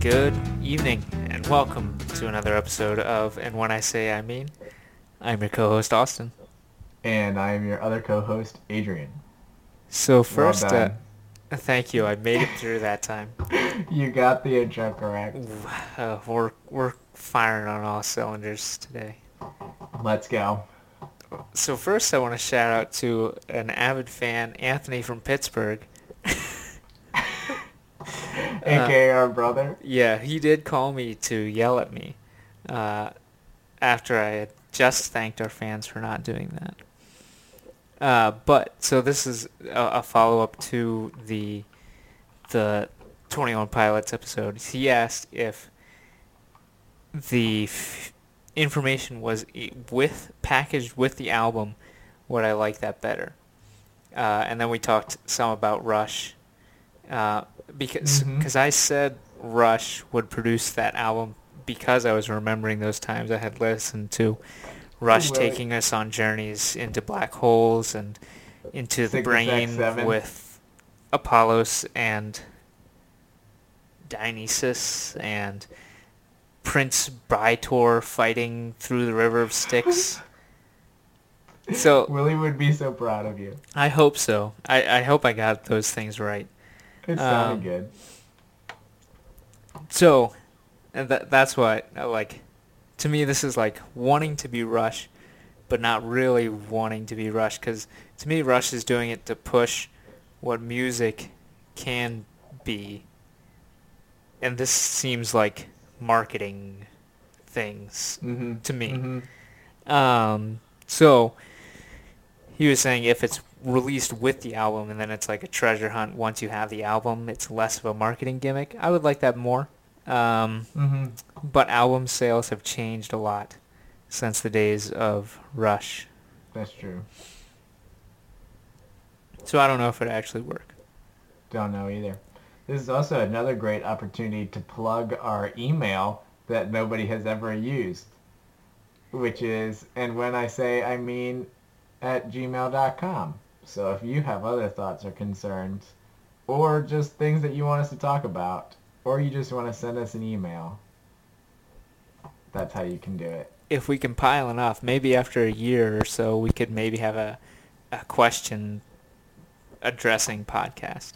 Good evening, and welcome to another episode of And When I Say I Mean. I'm your co-host Austin. And I am your other co-host, Adrian. So first, uh, thank you. I made it through that time. You got the intro correct. Uh, we're we're firing on all cylinders today. Let's go. So first, I want to shout out to an avid fan, Anthony from Pittsburgh. AKA our brother. Yeah, he did call me to yell at me uh, after I had just thanked our fans for not doing that. Uh, but so this is a, a follow up to the the Twenty One Pilots episode. He asked if the f- information was with packaged with the album, would I like that better? Uh, and then we talked some about Rush, uh, because mm-hmm. because I said Rush would produce that album because I was remembering those times I had listened to Rush taking us on journeys into black holes and into the brain with Apollos and Dionysus and Prince By-Tor fighting through the River of Styx. So Willie would be so proud of you. I hope so. I, I hope I got those things right. It sounded Um, good. So, and that that's what uh, like to me this is like wanting to be Rush, but not really wanting to be Rush because to me Rush is doing it to push what music can be, and this seems like marketing things hmm to me. hmm Um, so he was saying if it's released with the album and then it's like a treasure hunt once you have the album, it's less of a marketing gimmick. I would like that more. Um, hmm but album sales have changed a lot since the days of Rush. That's true. So I don't know if it actually work. Don't know either. This is also another great opportunity to plug our email that nobody has ever used, which is, and when I say I mean, at gmail.com. So if you have other thoughts or concerns, or just things that you want us to talk about, or you just want to send us an email, that's how you can do it. If we compile enough, maybe after a year or so, we could maybe have a, a question addressing podcast.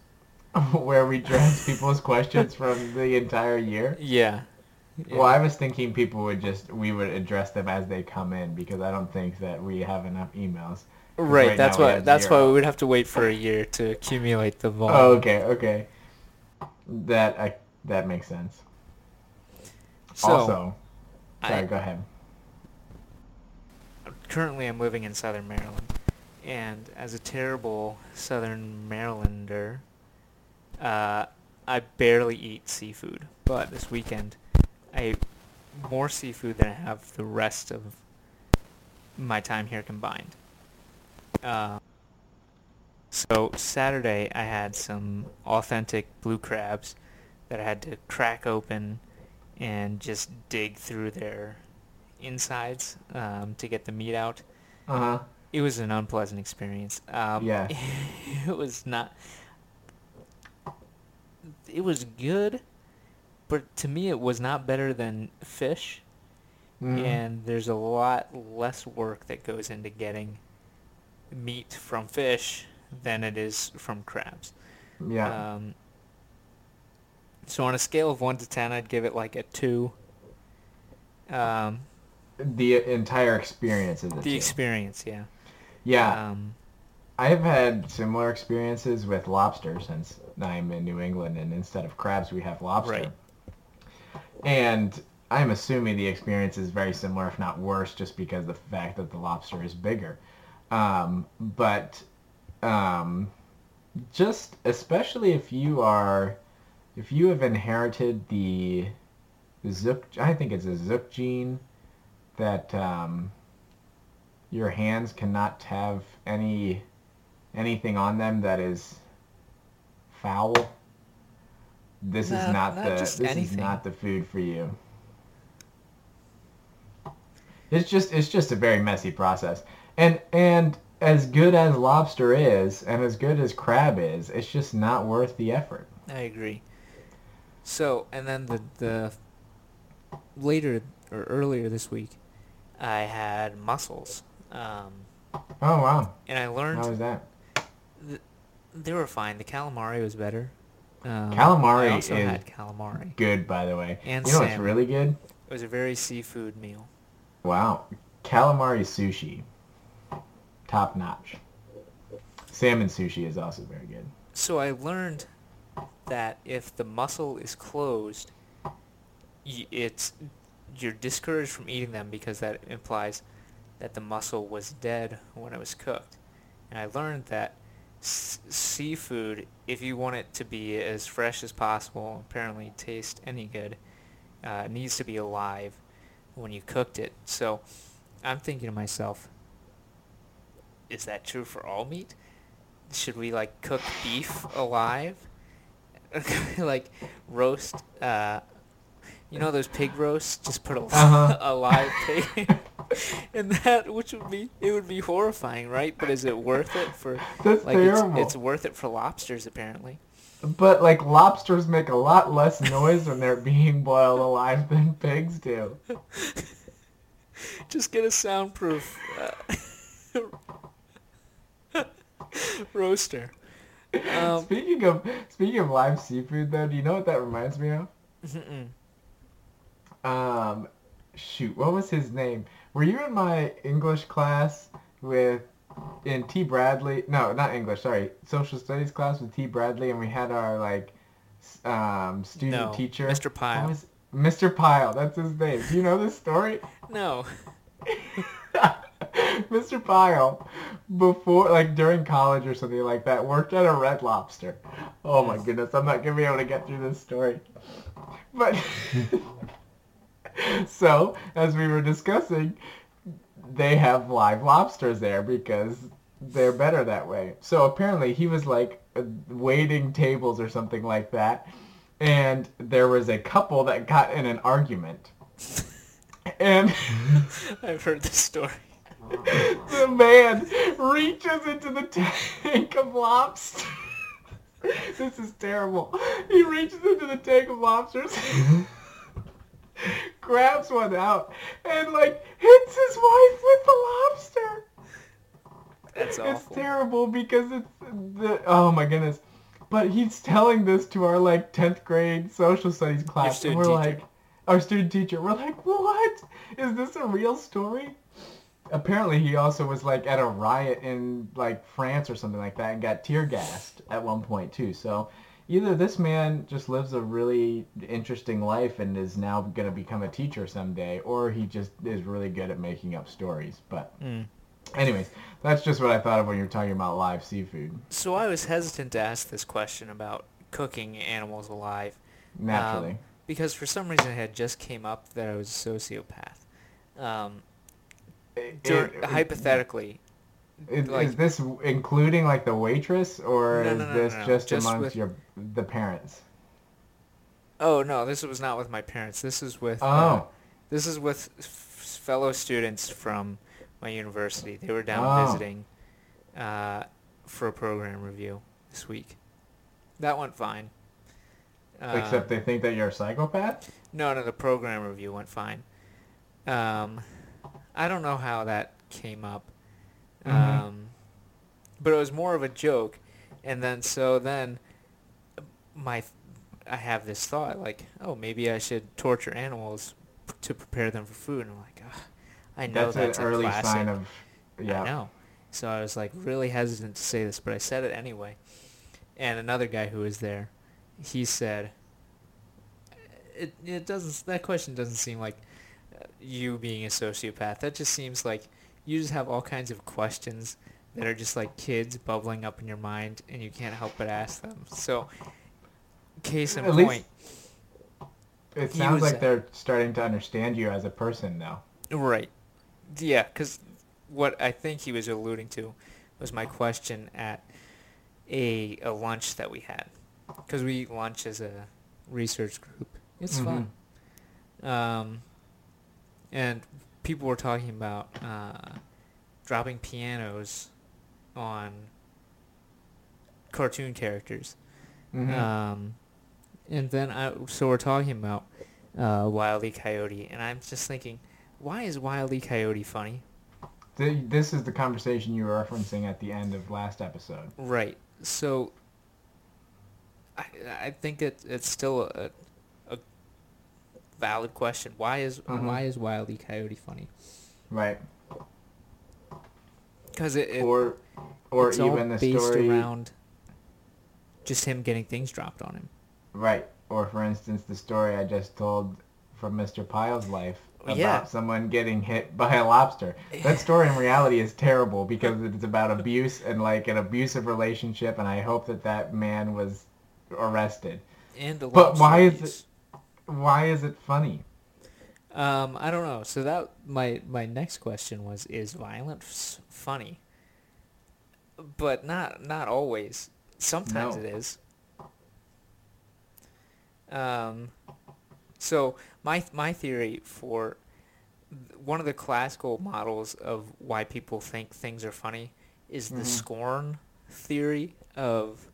Where we address people's questions from the entire year. Yeah. Well, I was thinking people would just we would address them as they come in because I don't think that we have enough emails. Right, right that's why that's why we would have to wait for a year to accumulate the volume. Oh, okay, okay. That I, that makes sense. so also, sorry, I, go ahead. currently I'm living in Southern Maryland, and as a terrible Southern Marylander, uh, I barely eat seafood. But this weekend, I ate more seafood than I have the rest of my time here combined. Uh, so Saturday I had some authentic blue crabs that I had to crack open and just dig through their insides um, to get the meat out. Uh huh. It was an unpleasant experience. Um, Yeah. It was not. It was good, but to me it was not better than fish. Mm-hmm. And there's a lot less work that goes into getting meat from fish than it is from crabs. yeah. Um, so on a scale of one to ten, I'd give it like a two. Um, the entire experience is the two. experience, yeah. Yeah, Um, I've had similar experiences with lobster since I'm in New England, and instead of crabs, we have lobster. Right. And I'm assuming the experience is very similar, if not worse, just because the fact that the lobster is bigger. Um, but um, just especially if you are, if you have inherited the zook, I think it's a zook gene that um, your hands cannot have any anything on them that is foul. This No, is not, not the this is not the food for you. It's just it's just a very messy process. And and as good as lobster is and as good as crab is, it's just not worth the effort. I agree. So, and then the the later or earlier this week, I had mussels, um, Oh wow. and I learned How was that? th- they were fine. The calamari was better. Um, Calamari I also is- had calamari. Good, by the way. And you know what's really good? It was a very seafood meal. Wow. Calamari sushi. Top notch. Salmon sushi is also very good. So I learned that if the mussel is closed, it's you're discouraged from eating them because that implies that the mussel was dead when it was cooked. And I learned that s- seafood, if you want it to be as fresh as possible, apparently taste any good, uh, needs to be alive when you cooked it. So I'm thinking to myself, is that true for all meat? Should we like cook beef alive? like roast uh you know those pig roasts just put a, Uh-huh. a live pig and that which would be it would be horrifying right but is it worth it for That's like it's, terrible. it's worth it for lobsters apparently But like lobsters make a lot less noise when they're being boiled alive than pigs do. just get a soundproof uh, roaster um, speaking of speaking of live seafood though, do you know what that reminds me of? mm-mm. Um shoot, what was his name? Were you in my English class with in T Bradley? No, not English, sorry. Social studies class with T Bradley and we had our like um student No, teacher. Mr. Pyle. was- Mr. Pyle, that's his name. Do you know this story? no Mr. Pyle, before, like during college or something like that, worked at a Red Lobster. Oh my goodness, I'm not gonna be able to get through this story. But so, as we were discussing, they have live lobsters there because they're better that way. So apparently, he was like uh, waiting tables or something like that, and there was a couple that got in an argument, and. i've heard this story the man reaches into the tank of lobster. this is terrible. He reaches into the tank of lobsters, grabs one out, and like hits his wife with the lobster. that's awful. It's terrible because it's the oh my goodness. But he's telling this to our like 10th grade social studies class and we're teacher. like our student teacher. We're like, "What? Is this a real story?" Apparently he also was like at a riot in like France or something like that and got tear gassed at one point too. So either this man just lives a really interesting life and is now going to become a teacher someday or he just is really good at making up stories. But Mm. Anyways, that's just what I thought of when you were talking about live seafood. So I was hesitant to ask this question about cooking animals alive. Naturally. um, because for some reason it had just came up that I was a sociopath. Um, dur- it- hypothetically, Is, like- is this including like the waitress, or No, is no, no, this just, Just amongst with- your the parents? oh no, this was not with my parents. This is with uh, Oh, this is with f- fellow students from my university. They were down Oh. visiting uh, for a program review this week. That went fine. except Um, they think that you're a psychopath. No, no, the program review went fine. Um, I don't know how that came up. Mhm. Um, but it was more of a joke. And then, so then, my, I have this thought, like, oh, maybe I should torture animals p- to prepare them for food. And I'm like, Ugh, I know That's, that's, an a early classic. sign of yeah. I know. So I was like really hesitant to say this, but I said it anyway. And another guy who was there, he said, "It it doesn't that question doesn't seem like you being a sociopath. That just seems like you just have all kinds of questions that are just like kids bubbling up in your mind, and you can't help but ask them. So, case in At point, It sounds like they're starting to understand you as a person now. Right. Yeah, because what I think he was alluding to was my question at a a lunch that we had, because we eat lunch as a research group. It's fun. Um, and people were talking about uh, dropping pianos on cartoon characters. Mhm. Um, And then I so we're talking about uh, Wile E. Coyote, and I'm just thinking, why is Wile E. Coyote funny? Th- This is the conversation you were referencing at the end of last episode. Right. So I I think it it's still a valid question. Why is Mhm. why is Wile E. Coyote funny? Right. Because it, it or or it's all even the based story around just him getting things dropped on him. right or for instance the story i just told from mr pyle's life about Yeah. someone getting hit by a lobster that story in reality is terrible because it's about abuse and like an abusive relationship and i hope that that man was arrested And a But why is abuse. Why is it funny Um, I don't know. So that my my next question was: Is violence funny? But not not always. Sometimes No. it is. Um, so my my theory for one of the classical models of why people think things are funny is the Mhm. scorn theory of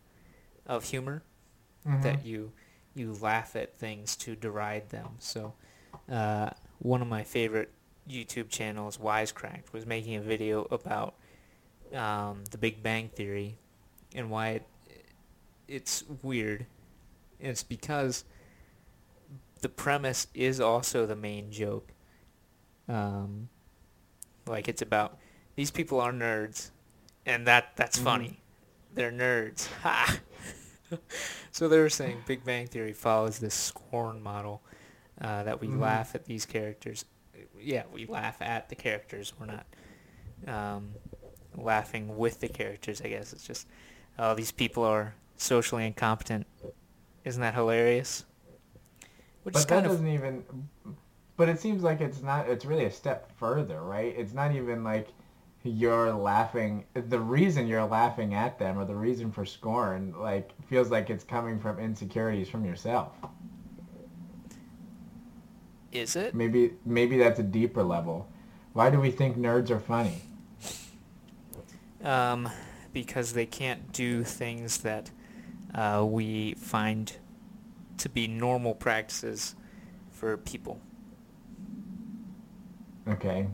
of humor Mm-hmm. that you you laugh at things to deride them. So, uh, one of my favorite YouTube channels, Wisecracked, was making a video about um, the Big Bang Theory and why it, it's weird. It's because the premise is also the main joke. Um, like it's about these people are nerds, and that that's Mhm. funny. They're nerds. Ha. so they were saying Big Bang Theory follows this scorn model uh, that we Mhm. laugh at these characters. Yeah, we laugh at the characters. We're not um, laughing with the characters. I guess it's just, oh, these people are socially incompetent. Isn't that hilarious? Which is but that of doesn't even but it seems like it's not it's really a step further right it's not even like you're laughing the reason you're laughing at them or the reason for scorn like feels like it's coming from insecurities from yourself is it? maybe maybe that's a deeper level why do we think nerds are funny Um, because they can't do things that uh, we find to be normal practices for people. okay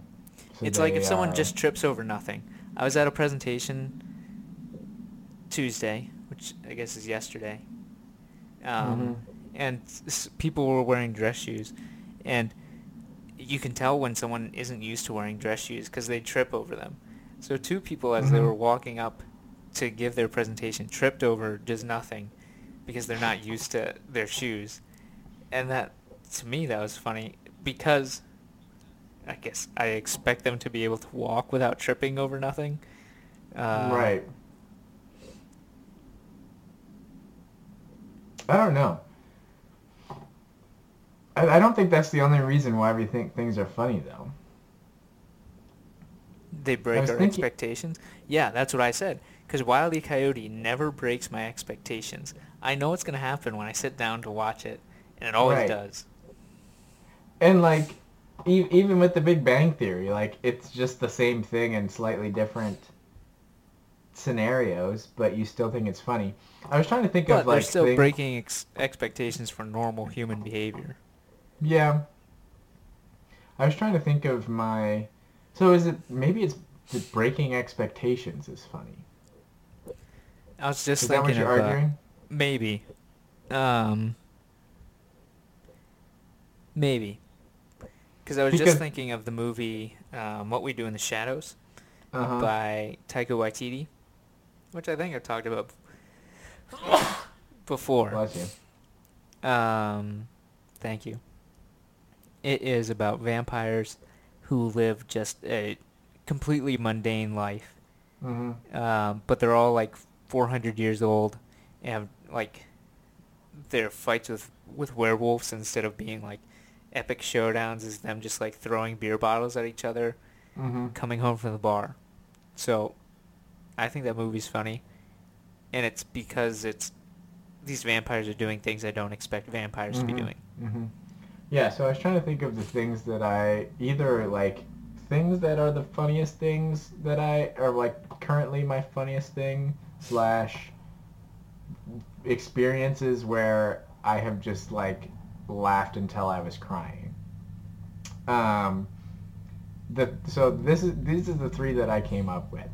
it's like if they someone are- just trips over nothing. I was at a presentation Tuesday, which I guess is yesterday, um, and s- people were wearing dress shoes, and you can tell when someone isn't used to wearing dress shoes because they trip over them. So two people, as they Mhm. were walking up to give their presentation, tripped over just nothing because they're not used to their shoes, and that to me that was funny because I guess I expect them to be able to walk without tripping over nothing. Uh, right i don't know I, I don't think that's the only reason why we think things are funny though They break our thinking- expectations. Yeah, that's what I said. Because Wile E. Coyote never breaks my expectations. I know it's going to happen when I sit down to watch it, and it always Right. does. And like, even with the Big Bang Theory, like it's just the same thing in slightly different scenarios, but you still think it's funny. I was trying to think But of like they're still thing- breaking ex- expectations for normal human behavior. Yeah. I was trying to think of my. So is it maybe it's the breaking expectations is funny? I was just is that what thinking you're of uh, arguing? maybe, um, maybe, because I was Because- just thinking of the movie um, "What We Do in the Shadows" Uh-huh. by Taika Waititi, which I think I've talked about before. Bless you. Um, thank you. It is about vampires who live just a completely mundane life, hmm um, but they're all like 400 years old, and like their fights with with werewolves instead of being like epic showdowns is them just like throwing beer bottles at each other, hmm coming home from the bar. So, I think that movie's funny, and it's because it's these vampires are doing things I don't expect vampires to be Mhm. doing. hmm Yeah, so I was trying to think of the things that I either like things that are the funniest things that I are like currently my funniest thing slash experiences where I have just like laughed until I was crying. Um, the so this is these are the three that I came up with.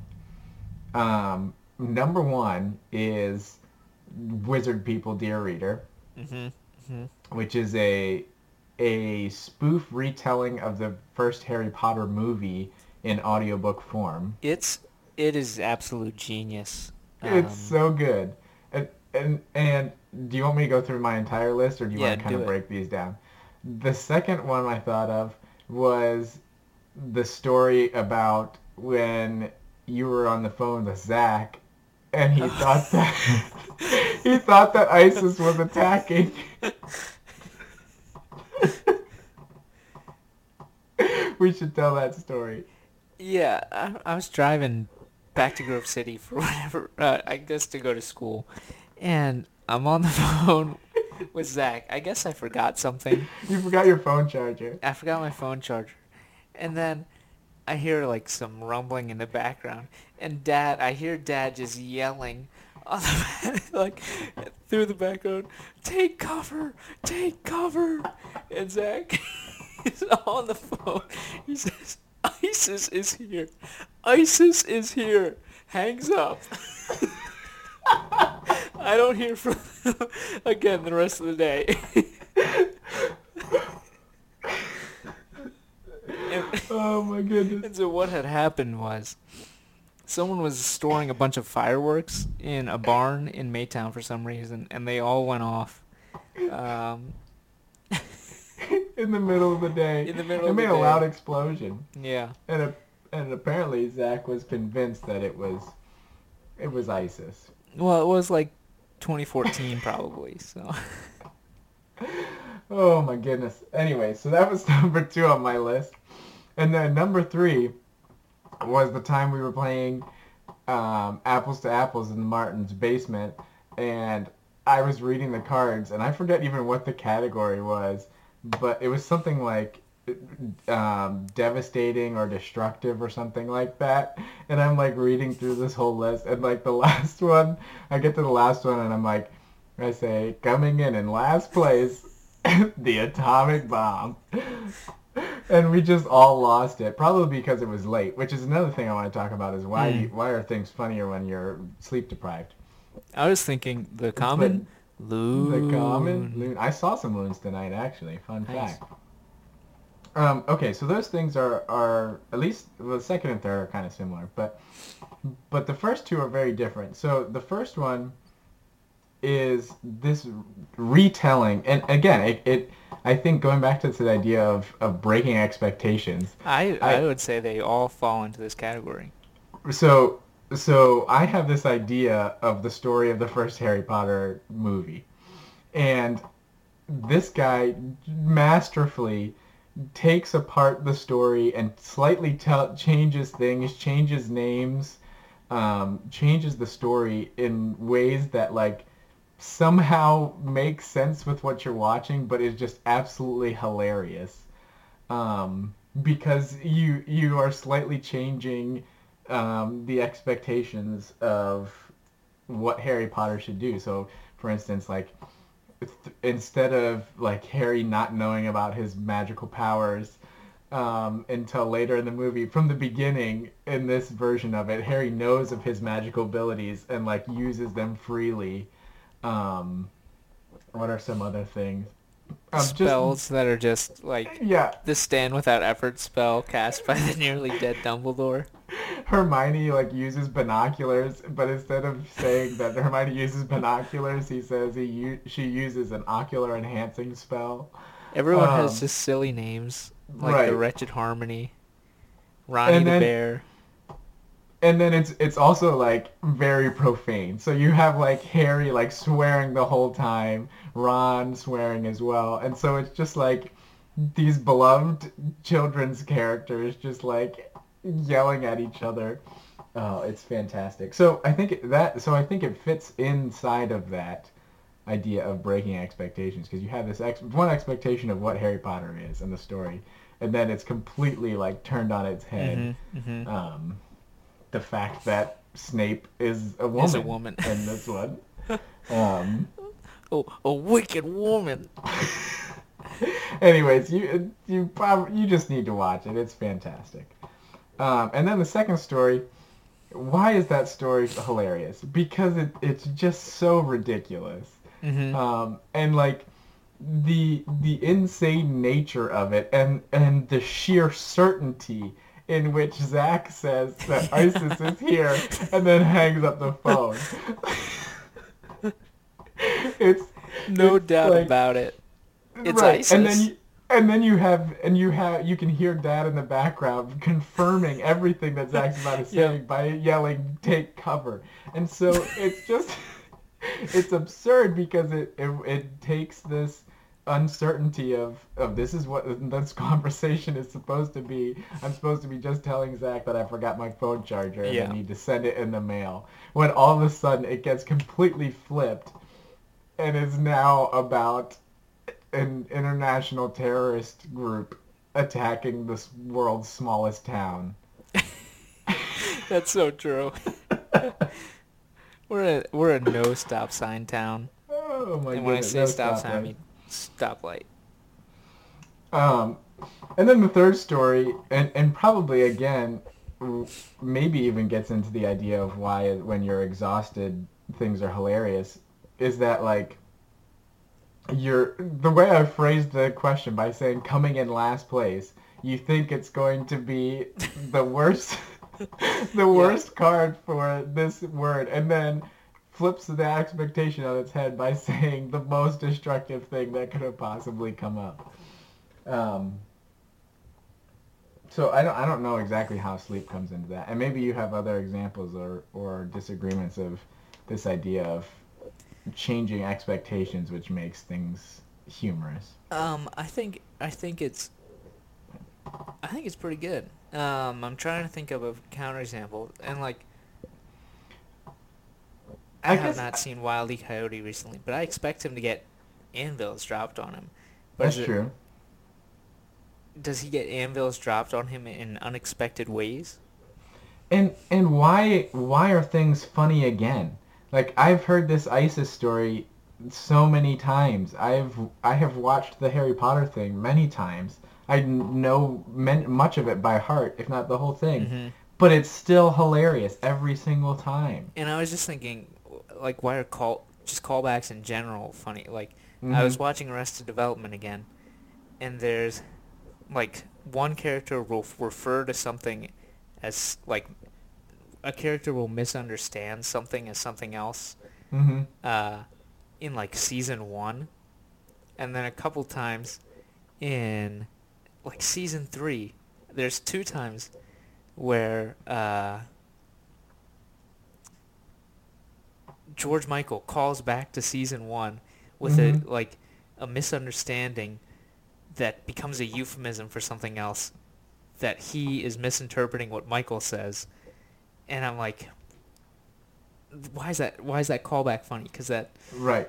Um, number one is Wizard People, Dear Reader, Mm-hmm. hmm which is a a spoof retelling of the first Harry Potter movie in audiobook form. It's it is absolute genius. It's Um, so good. And, and and do you want me to go through my entire list, or do you Yeah, want to kind of it. break these down? The second one I thought of was the story about when you were on the phone with Zach, and he thought that he thought that ISIS was attacking. we should tell that story. Yeah, I, I was driving back to Grove City for whatever, uh, I guess to go to school, and I'm on the phone with Zach. I guess I forgot something. You forgot your phone charger. I forgot my phone charger, and then I hear like some rumbling in the background, and Dad, I hear Dad just yelling on the like through the background, "Take cover! Take cover!" And Zach is on the phone. He says, "ISIS is here! ISIS is here!" Hangs up. I don't hear from him again the rest of the day. And- Oh my goodness. and so what had happened was someone was storing a bunch of fireworks in a barn in Maytown for some reason, and they all went off. Um, in the middle of the day. In the middle it of made a loud explosion, yeah. and a, and apparently Zach was convinced that it was it was ISIS. Well, it was like 2014 probably. So Oh my goodness. Anyway, so that was number two on my list, and then number three was the time we were playing um, apples to apples in Martin's basement, and I was reading the cards, and I forget even what the category was, but it was something like um, devastating or destructive or something like that. And I'm like reading through this whole list, and like the last one, I get to the last one, and I'm like, I say, coming in in last place, the atomic bomb. And we just all lost it, probably because it was late, which is another thing I want to talk about is why Mm. why are things funnier when you're sleep deprived? I was thinking the common loon. The common loon. I saw some loons tonight, actually. Fun Nice. fact. Um, okay, so those things are, are at least well, the second and third are kind of similar, but but the first two are very different. So the first one is this retelling, and again, it, it I think going back to this idea of, of breaking expectations. I, I I- would say they all fall into this category. So so I have this idea of the story of the first Harry Potter movie, and this guy masterfully takes apart the story and slightly tell, changes things, changes names, um, changes the story in ways that like somehow make sense with what you're watching, but is just absolutely hilarious. Um, because you you are slightly changing um, the expectations of what Harry Potter should do. So, for instance, like instead of like Harry not knowing about his magical powers um, until later in the movie, from the beginning in this version of it, Harry knows of his magical abilities and like uses them freely. Um, what are some other things? Um, just- Spells that are just like yeah, the stand without effort spell cast by the nearly dead Dumbledore. Hermione like uses binoculars, but instead of saying that Hermione uses binoculars, he says he u- she uses an ocular enhancing spell. Everyone Um, has just silly names like the. Wretched Harmony, Ronnie And the then- Bear. And then it's it's also like very profane. So you have like Harry like swearing the whole time, Ron swearing as well, and so it's just like these beloved children's characters just like yelling at each other. Oh, it's fantastic. So I think that so I think it fits inside of that idea of breaking expectations because you have this ex- one expectation of what Harry Potter is and the story, and then it's completely like turned on its head. hmm Um, the fact that Snape is a woman, Is a woman. in this one. Um, oh, a wicked woman. Anyways, you you probably you just need to watch it. It's fantastic. Um, and then the second story, why is that story hilarious? Because it, it's just so ridiculous. Mm-hmm. Um, and like the the insane nature of it and and the sheer certainty in which Zach says that ISIS is here and then hangs up the phone. it's no it's doubt like- about it. It's right. ISIS. And then you, and then you have and you have you can hear Dad in the background confirming everything that Zach's about to say Yeah. by yelling "Take cover," and so it's just it's absurd because it, it it takes this uncertainty of of this is what this conversation is supposed to be. I'm supposed to be just telling Zach that I forgot my phone charger and Yeah. I need to send it in the mail. When all of a sudden it gets completely flipped and is now about an international terrorist group attacking this world's smallest town. That's so true. we're a we're a no stop sign town. Oh my and when I say no stop sign, I mean stoplight. Um, and then the third story, and, and probably again, maybe even gets into the idea of why when you're exhausted, things are hilarious, is that like, you're, the way I phrased the question by saying coming in last place, you think it's going to be the worst, the worst card for this word, and then flips the expectation on its head by saying the most destructive thing that could have possibly come up. Um, so I don't I don't know exactly how sleep comes into that, and maybe you have other examples or or disagreements of this idea of changing expectations, which makes things humorous. Um, I think I think it's I think it's pretty good. Um, I'm trying to think of a counterexample, and like I, I have not I- seen Wile E. Coyote recently, but I expect him to get anvils dropped on him. But That's it- true. Does he get anvils dropped on him in unexpected ways? And and why why are things funny again? Like I've heard this ISIS story so many times. I've I have watched the Harry Potter thing many times. I know men, much of it by heart, if not the whole thing. Mhm. But it's still hilarious every single time. And I was just thinking, like, why are call just callbacks in general funny? Like, I Mhm. was watching Arrested Development again, and there's like one character will refer to something as like a character will misunderstand something as something else Mhm. uh, in like season one, and then a couple times in like season three. There's two times where uh, George Michael calls back to season one with Mhm. a like a misunderstanding that becomes a euphemism for something else that he is misinterpreting what Michael says and I'm like why is that why is that callback funny cuz that Right.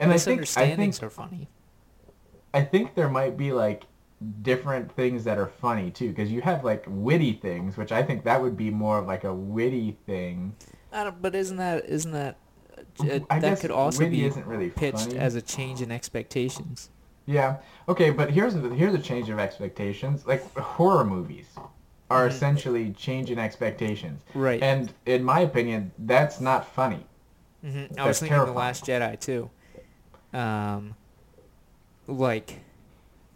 And I think I think are funny I think there might be like different things that are funny too because you have like witty things which I think that would be more of like a witty thing. I don't, but isn't that isn't that uh, I that could also be really pitched funny. as a change in expectations Yeah. Okay, but here's here's a change of expectations. Like horror movies are essentially changing expectations. right And in my opinion, that's not funny. hmm I was That's thinking terrifying. the Last Jedi too. Um, like,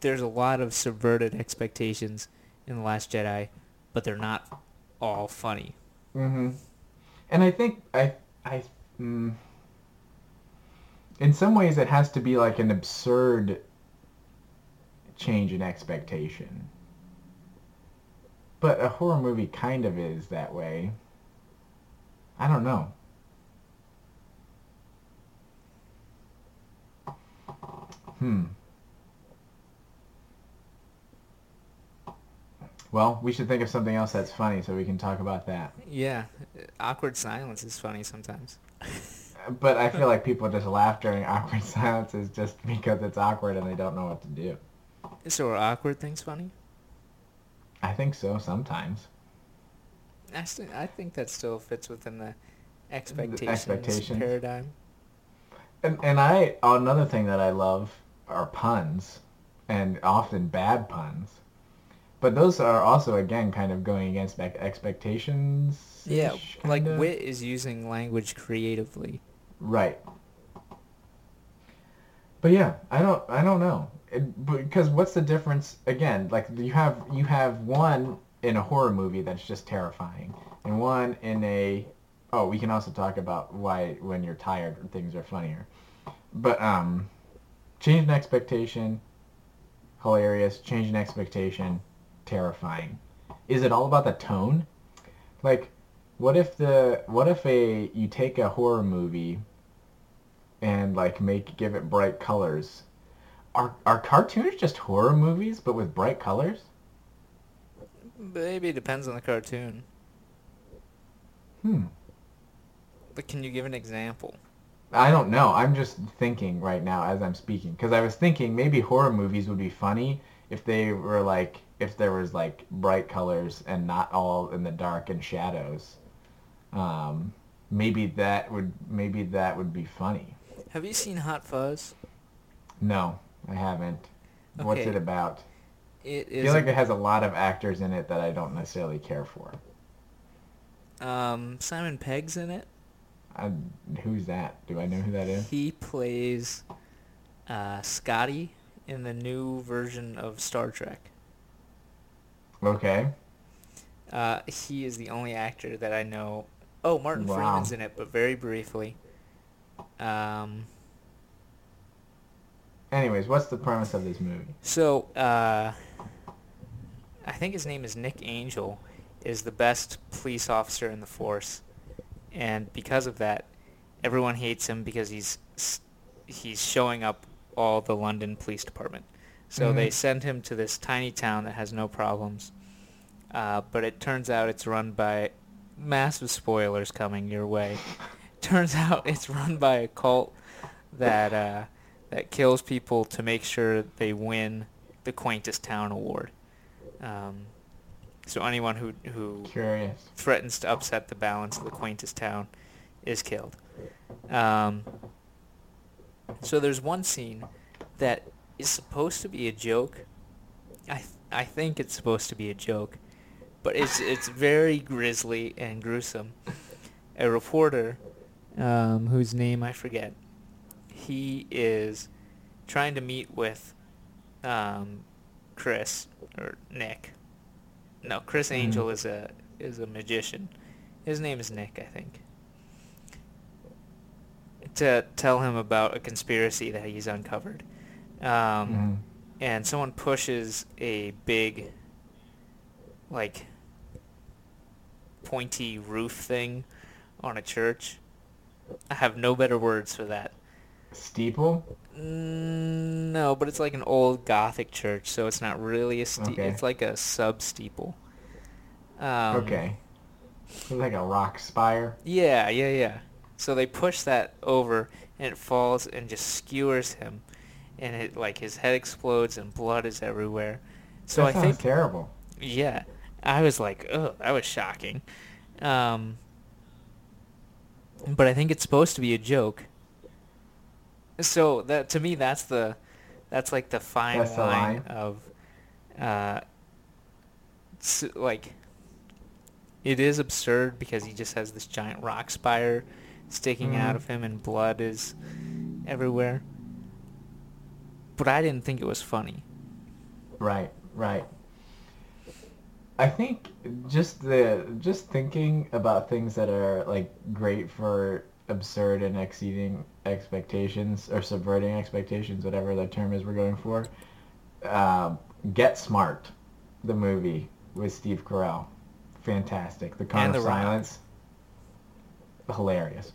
there's a lot of subverted expectations in the Last Jedi, but they're not all funny. Mm-hmm. And I think I I mm, in some ways it has to be like an absurd change in expectation. But a horror movie kind of is that way. I don't know. Hmm. Well, we should think of something else that's funny so we can talk about that. Yeah, awkward silence is funny sometimes. But I feel like people just laugh during awkward silences just because it's awkward and they don't know what to do. So are awkward things funny? I think so sometimes. I, st- I think that still fits within the expectations, expectations. paradigm. And, and I another thing that I love are puns, and often bad puns. But those are also again kind of going against expectations. Yeah, like wit is using language creatively. Right. But yeah, I don't I don't know. It, because what's the difference again? Like you have you have one in a horror movie that's just terrifying, and one in a oh we can also talk about why when you're tired things are funnier. But um, change in expectation, hilarious. Change in expectation, terrifying. Is it all about the tone? Like, what if the what if a you take a horror movie and like make give it bright colors. Are are cartoons just horror movies but with bright colors? Maybe it depends on the cartoon. Hmm. But can you give an example? I don't know. I'm just thinking right now as I'm speaking because I was thinking maybe horror movies would be funny if they were like if there was like bright colors and not all in the dark and shadows. Um, maybe that would maybe that would be funny. Have you seen Hot Fuzz? No, I haven't. What's it about? It I feel like it has a lot of actors in it that I don't necessarily care for. um, Simon Pegg's in it. I, who's that? Do I know who that is? He plays uh, Scotty in the new version of Star Trek. Okay. Uh, he is the only actor that I know. Oh, Martin Wow. Freeman's in it, but very briefly. Um, Anyways, what's the premise of this movie? so, uh, I think his name is Nick Angel, is the best police officer in the force, and because of that, everyone hates him because he's he's showing up all the London Police Department. So they Mhm. send him to this tiny town that has no problems, uh, but it turns out it's run by massive spoilers coming your way. turns out it's run by a cult that uh, that kills people to make sure they win the quaintest town award. Um, so anyone who who Curious. threatens to upset the balance of the quaintest town is killed. Um, so there's one scene that is supposed to be a joke. I th- I think it's supposed to be a joke, but it's it's very grisly and gruesome. A reporter, um, whose name I forget, he is trying to meet with um, Chris or Nick. No, Chris Mhm. Angel is a is a magician. His name is Nick, I think. To tell him about a conspiracy that he's uncovered. Um, Mhm. and someone pushes a big like pointy roof thing on a church. I have no better words for that. Steeple? Mm, no, but it's like an old Gothic church, so it's not really a steeple. Okay. It's like a sub steeple. Um, okay. It's like a rock spire. Yeah, yeah, yeah. So they push that over, and it falls and just skewers him, and it like his head explodes and blood is everywhere. So that I think terrible. yeah, I was like, oh, that was shocking. Um, but I think it's supposed to be a joke. So that to me, that's the, that's like the fine That's the line line? of, uh, s like. It is absurd because he just has this giant rock spire sticking out Mhm. of him, and blood is everywhere. But I didn't think it was funny. Right, right. I think just the just thinking about things that are like great for absurd and exceeding expectations or subverting expectations, whatever the term is we're going for. Um, Get Smart, the movie with Steve Carell, fantastic. The Con And of The Rock. Silence, hilarious.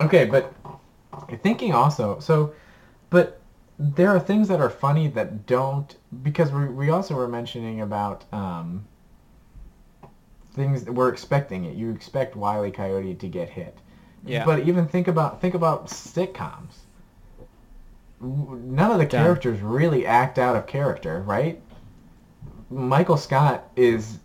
Okay, but thinking also so, but there are things that are funny that don't because we we also were mentioning about um, things that we're expecting it. You expect Wile E. Coyote to get hit. Yeah. But even think about think about sitcoms. None of the characters really act out of character, right? Michael Scott is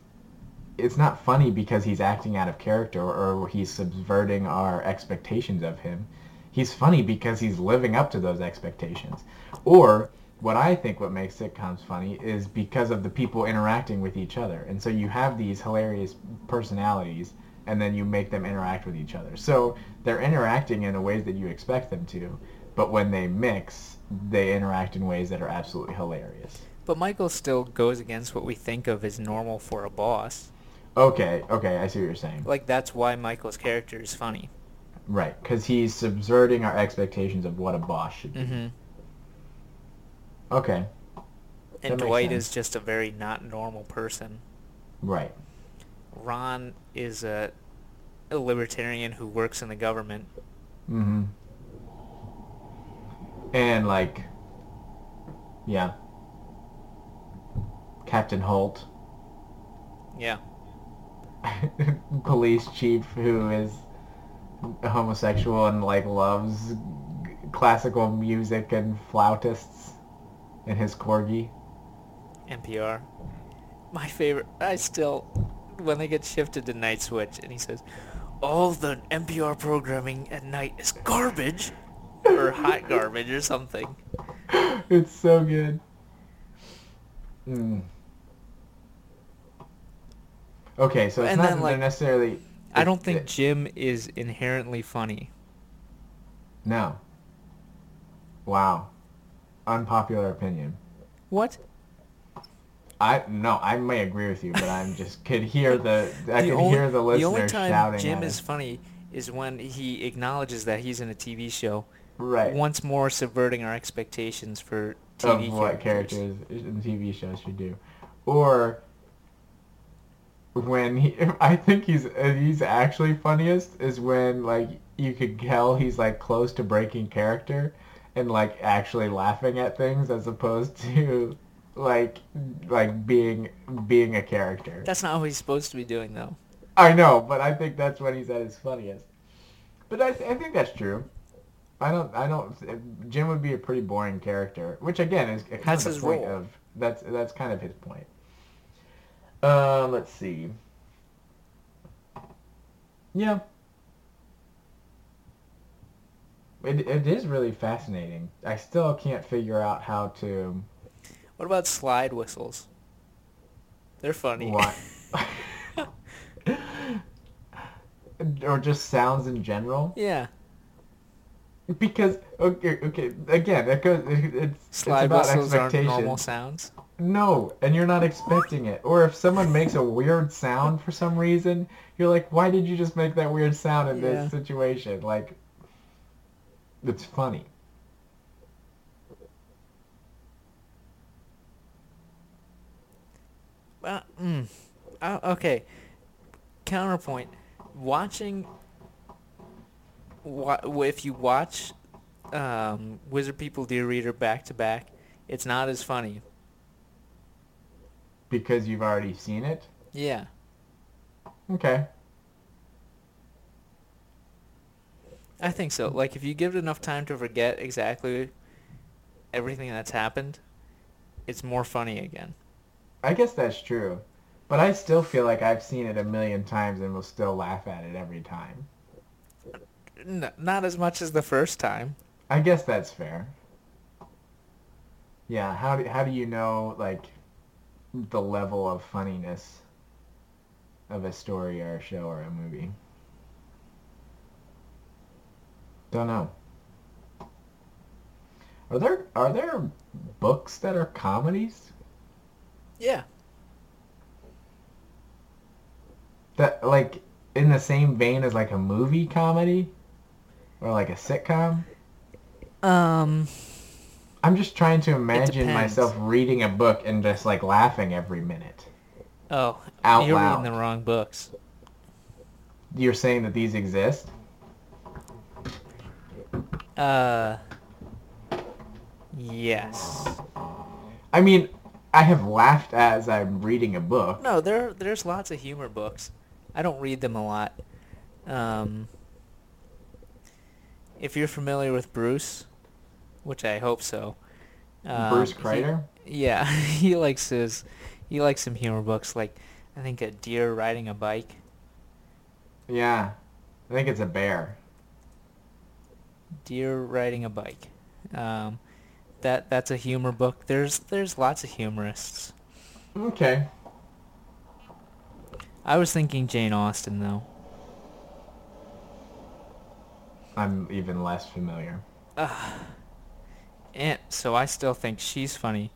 it's not funny because he's acting out of character or he's subverting our expectations of him. He's funny because he's living up to those expectations. Or what I think what makes sitcoms funny is because of the people interacting with each other. And so you have these hilarious personalities and then you make them interact with each other. So they're interacting in the ways that you expect them to, but when they mix, they interact in ways that are absolutely hilarious. But Michael still goes against what we think of as normal for a boss. Okay, okay, I see what you're saying. Like that's why Michael's character is funny. Right, because he's subverting our expectations of what a boss should be. Mm-hmm. Okay, And Dwight sense. is just a very not normal person. right. Ron is a, a libertarian who works in the government. Mm-hmm. And like, yeah, Captain Holt, Yeah. police chief who is homosexual and like loves g- classical music and flautists, and his corgi. NPR. My favorite. I still, when they get shifted to Night Switch, and he says, "All the NPR programming at night is garbage, or hot garbage, or something." it's so good. Mm. Okay, so it's And not then, like, necessarily. I don't think it- Jim is inherently funny. No. Wow. Unpopular opinion. What? I no, I may agree with you, but I'm just could hear the I the could only, hear the the only time shouting Jim is funny is when he acknowledges that he's in a TV show, right. once more subverting our expectations for TV of what characters. characters in TV shows should do, or when he I think he's he's actually funniest is when like you could tell he's like close to breaking character and like actually laughing at things as opposed to like like being being a character. That's not what he's supposed to be doing, though. I know, but I think that's when he's at his funniest. But I, I think that's true. I don't. I don't. Jim would be a pretty boring character, which again is kind That's of the his point role. of that's that's kind of his point. Uh, let's see. Yeah. It it is really fascinating. I still can't figure out how to What about slide whistles? They're funny. why. or just sounds in general. yeah. Because okay, okay, again, it goes. It, it's, Slide it's about whistles aren't normal sounds. No, and you're not expecting it. Or if someone makes a weird sound for some reason, you're like, why did you just make that weird sound in Yeah. this situation? Like, it's funny. Well, mm, uh, okay. Counterpoint: Watching. Wa- if you watch um, Wizard People Dear Reader back to back, it's not as funny. Because you've already seen it? Yeah. Okay. I think so. Like if you give it enough time to forget exactly everything that's happened, it's more funny again. I guess that's true. But I still feel like I've seen it a million times and will still laugh at it every time. N- not as much as the first time. I guess that's fair. Yeah, how do, how do you know, like, the level of funniness of a story or a show or a movie? Don't know. Are there are there books that are comedies? Yeah. That like in the same vein as like a movie comedy or like a sitcom? Um. I'm just trying to imagine myself reading a book and just like laughing every minute. Oh, Out you're loud. reading the wrong books. You're saying that these exist? Uh. Yes. I mean, I have laughed as I'm reading a book. No, there there's lots of humor books. I don't read them a lot. Um, if you're familiar with Bruce, which I hope so. um, Bruce Kreider? yeah, he likes his he likes some humor books like I think a deer riding a bike. Yeah. I think it's a bear. Deer riding a bike. Um, that that's a humor book. There's there's lots of humorists. Okay. I was thinking Jane Austen though. I'm even less familiar. And so I still think she's funny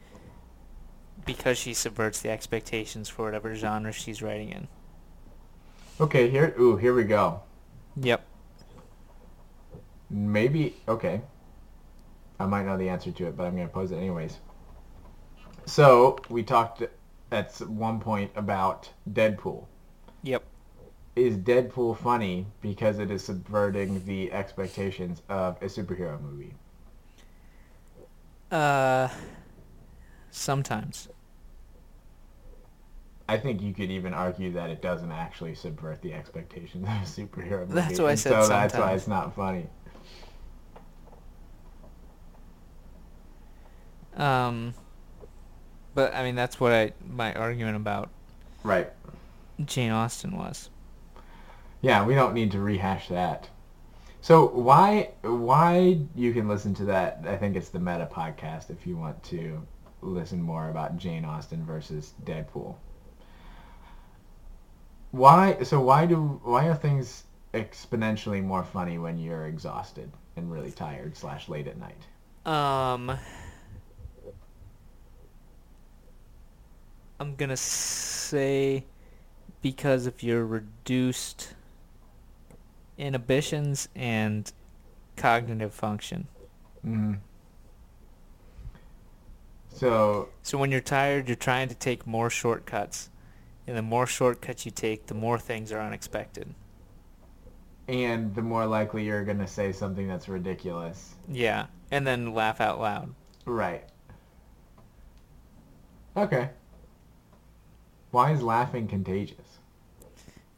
because she subverts the expectations for whatever genre she's writing in. Okay, here. Ooh, here we go. Yep. Maybe. Okay. I might know the answer to it, but I'm going to pose it anyways. So we talked at one point about Deadpool. Yep. Is Deadpool funny because it is subverting the expectations of a superhero movie? Uh, sometimes. I think you could even argue that it doesn't actually subvert the expectations of a superhero movie. That's why I said So that's why it's not funny. Um, but I mean that's what I my argument about Right. Jane Austen was. Yeah, we don't need to rehash that. So why why you can listen to that? I think it's the Meta podcast if you want to listen more about Jane Austen versus Deadpool. Why so why do why are things exponentially more funny when you're exhausted and really tired slash late at night? Um, I'm gonna say because of your reduced inhibitions and cognitive function. Mm. So So when you're tired, you're trying to take more shortcuts. And the more shortcuts you take, the more things are unexpected. and the more likely you're gonna say something that's ridiculous. Yeah. And then laugh out loud. Right. Okay. Why is laughing contagious?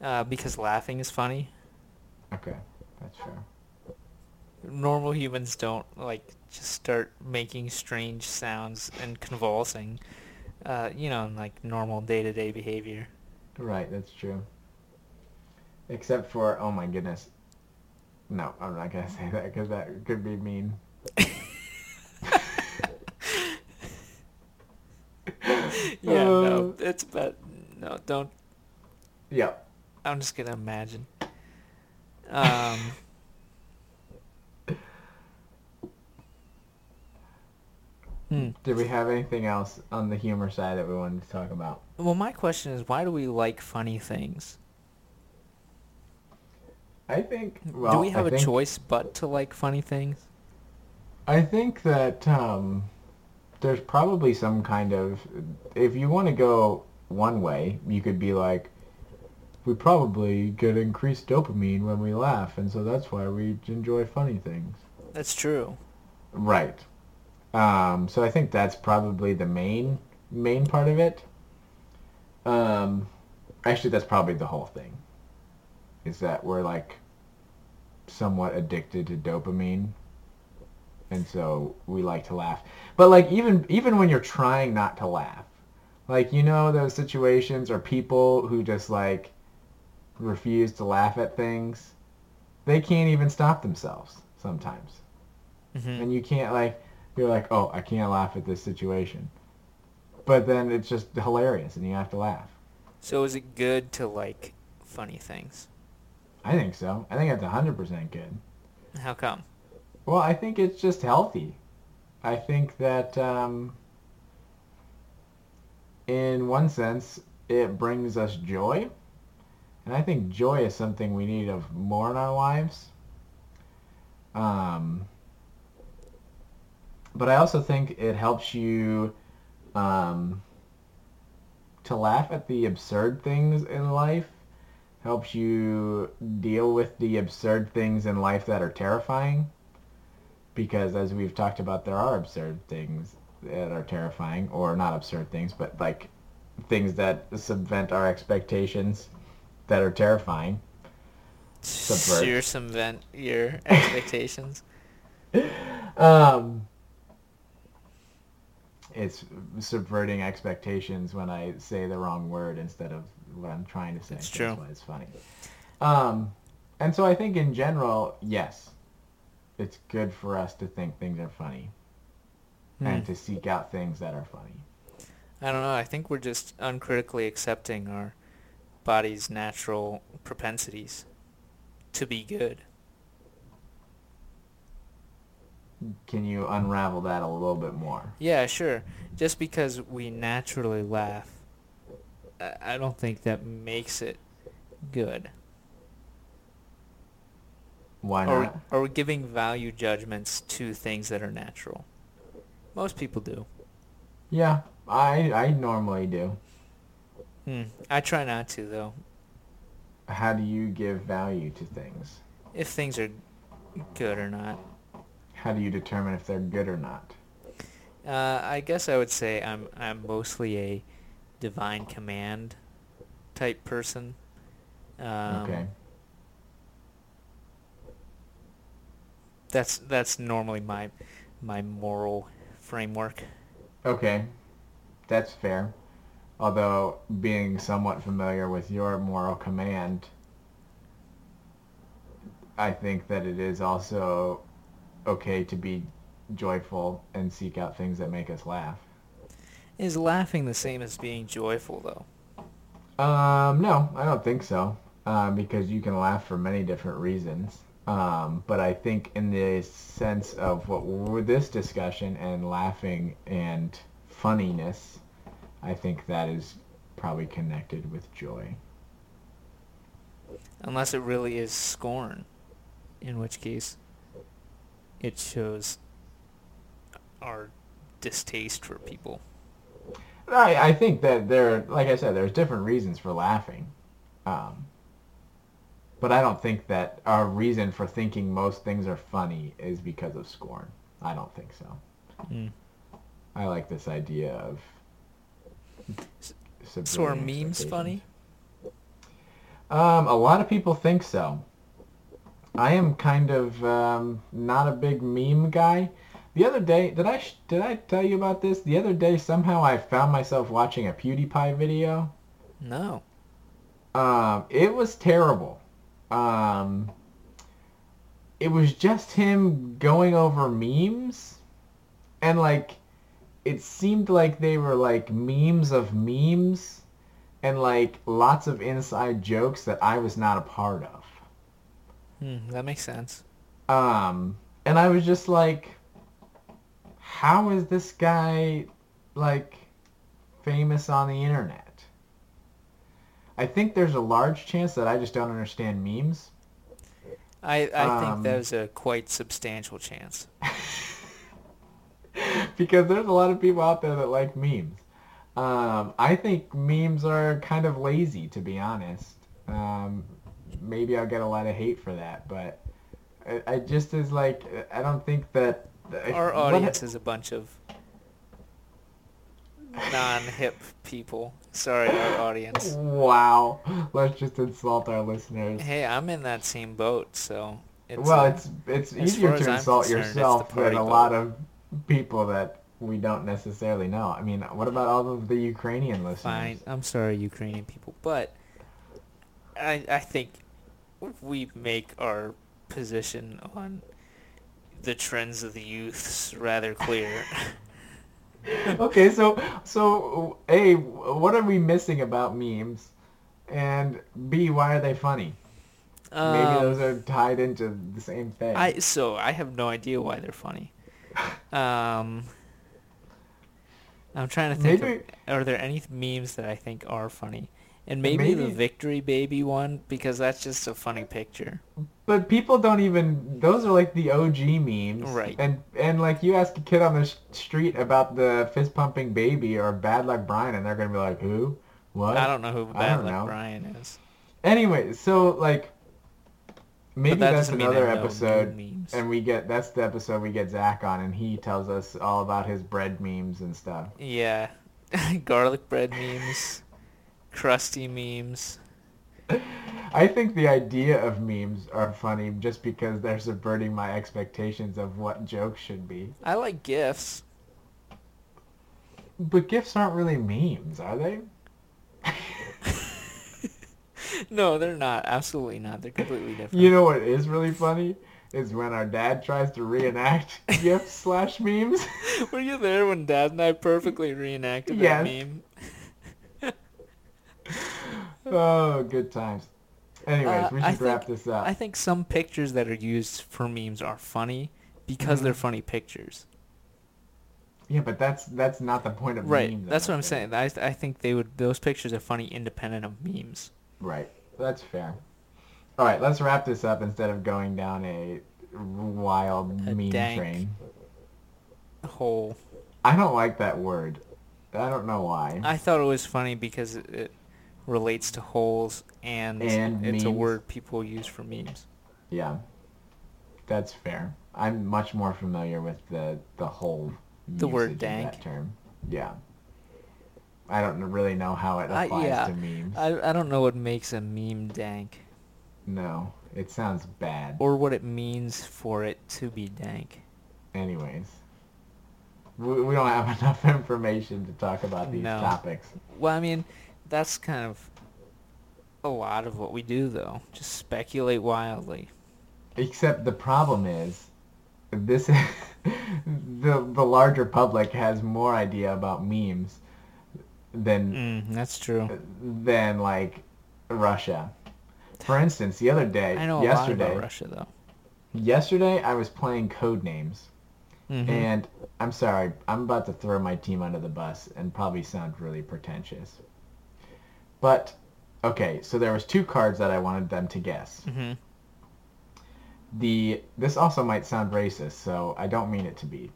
Uh, because laughing is funny. Okay, that's fair. Normal humans don't, like, just start making strange sounds and convulsing. Uh, you know, in, like, normal day-to-day behavior. Right, that's true. Except for, oh my goodness. No, I'm not gonna say that because that could be mean. yeah, no, Uh, it's but no, don't. Yep. I'm just gonna imagine. Um, hmm. Did we have anything else on the humor side that we wanted to talk about? Well, my question is, why do we like funny things? I think. Well, do we have I a think, choice but to like funny things? I think that um, there's probably some kind of. If you want to go one way, you could be like, we probably get increased dopamine when we laugh, and so that's why we enjoy funny things. That's true. Right. Um, so I think that's probably the main main part of it. Um, actually, that's probably the whole thing. Is that we're like somewhat addicted to dopamine, and so we like to laugh. But like even even when you're trying not to laugh, like you know those situations or people who just like refuse to laugh at things, they can't even stop themselves sometimes. Hmm and you can't like you're like oh i can't laugh at this situation. But then it's just hilarious and you have to laugh. So is it good to like funny things? i think so. I think that's 100% good. How come? well i think it's just healthy. I think that um, in one sense it brings us joy and i think joy is something we need of more in our lives um, but I also think it helps you um, to laugh at the absurd things in life. Helps you deal with the absurd things in life that are terrifying. Because as we've talked about, there are absurd things that are terrifying, or not absurd things, but like things that subvent our expectations that are terrifying. Subvert. Your your expectations. Um, it's subverting expectations when I say the wrong word instead of what I'm trying to say. It's That's true. why it's funny. Um, and so I think in general, yes, it's good for us to think things are funny Hmm. and to seek out things that are funny. I don't know. I think we're just uncritically accepting our body's natural propensities to be good. Can you unravel that a little bit more? Yeah, sure. Just because we naturally laugh, I don't think that makes it good. Why not? or we're giving value judgments to things that are natural. Most people do. Yeah, I I normally do. Hmm. I try not to, though. How do you give value to things? If things are good or not. How do you determine if they're good or not? Uh, I guess I would say I'm I'm mostly a divine command type person. Um, okay. That's that's normally my my moral framework. Okay. That's fair. Although being somewhat familiar with your moral command, I think that it is also okay to be joyful and seek out things that make us laugh. Is laughing the same as being joyful though? Um, no, I don't think so. Um, because you can laugh for many different reasons. Um, but I think in the sense of what this discussion and laughing and funniness, I think that is probably connected with joy. Unless it really is scorn, in which case it shows our distaste for people. I, I think that there, like I said, there's different reasons for laughing. Um, but I don't think that our reason for thinking most things are funny is because of scorn. I don't think so. Mm. I like this idea of. So are memes funny? Um, a lot of people think so. I am kind of um, not a big meme guy. The other day, did I sh- did I tell you about this? The other day, somehow I found myself watching a PewDiePie video. No. Um, it was terrible. Um, it was just him going over memes, and like, it seemed like they were like memes of memes, and like lots of inside jokes that I was not a part of. Hmm, that makes sense. Um, and I was just like, how is this guy like famous on the internet? I think there's a large chance that I just don't understand memes. I, I Um, think there's a quite substantial chance. because there's a lot of people out there that like memes. Um, I think memes are kind of lazy, to be honest. Um, maybe I'll get a lot of hate for that, but I, I just is like I don't think that Our audience is a bunch of non-hip people. Sorry, our audience. Wow, let's just insult our listeners. Hey, I'm in that same boat, so it's well, uh, it's it's easier to insult concerned, yourself than a boat. lot of people that we don't necessarily know. I mean, what about all of the Ukrainian listeners? fine. I'm sorry, Ukrainian people, but I I think we make our position on the trends of the youths rather clear. okay, so so a what are we missing about memes, and b why are they funny? Maybe Um, those are tied into the same thing. I so I have no idea why they're funny. Um, I'm trying to think. Maybe- Of, are there any memes that I think are funny? And maybe, the victory baby one because that's just a funny picture. But people don't even. Those are like the OG memes, Right. And and like you ask a kid on the street about the fist pumping baby or Bad Luck Brian, and they're gonna be like, "Who? What?" I don't know who Bad Luck know. Brian is. Anyway, so like maybe that that's another episode, memes. and we get that's the episode we get Zach on, and he tells us all about his bread memes and stuff. Yeah, garlic bread memes, crusty memes. I think the idea of memes are funny just because they're subverting my expectations of what jokes should be. I like gifs. But gifs aren't really memes, are they? no, they're not. Absolutely not. They're completely different. You know what is really funny is when our dad tries to reenact gifs slash memes. Were you there when Dad and I perfectly reenacted that Yes. meme? oh, good times. Anyways, Uh, we I should wrap think- this up. I think some pictures that are used for memes are funny because Mhm. they're funny pictures. yeah, but that's that's not the point of Right. memes. I That's what I'm saying. I I think they would those pictures are funny independent of memes. Right. That's fair. All right, let's wrap this up instead of going down a wild A train. Hole. I don't like that word. I don't know why. I thought it was funny because it, it relates to holes and, And it's a word people use for memes. Yeah. That's fair. I'm much more familiar with the the whole The word dank. term. Yeah. I don't really know how it I- applies yeah, to memes. I I don't know what makes a meme dank no, it sounds bad. or what it means for it to be dank. Anyways, we, we don't have enough information to talk about these No. topics. Well, I mean, that's kind of a lot of what we do though. Just speculate wildly. Except the problem is, this the the larger public has more idea about memes than Mm, that's true. than like Russia. For instance, the other day, I know a yesterday, lot about Russia though. yesterday I was playing code names, Mhm. and I'm sorry, I'm about to throw my team under the bus and probably sound really pretentious. But okay, so there was two cards that I wanted them to guess. Mhm. the this also might sound racist, so I don't mean it to be.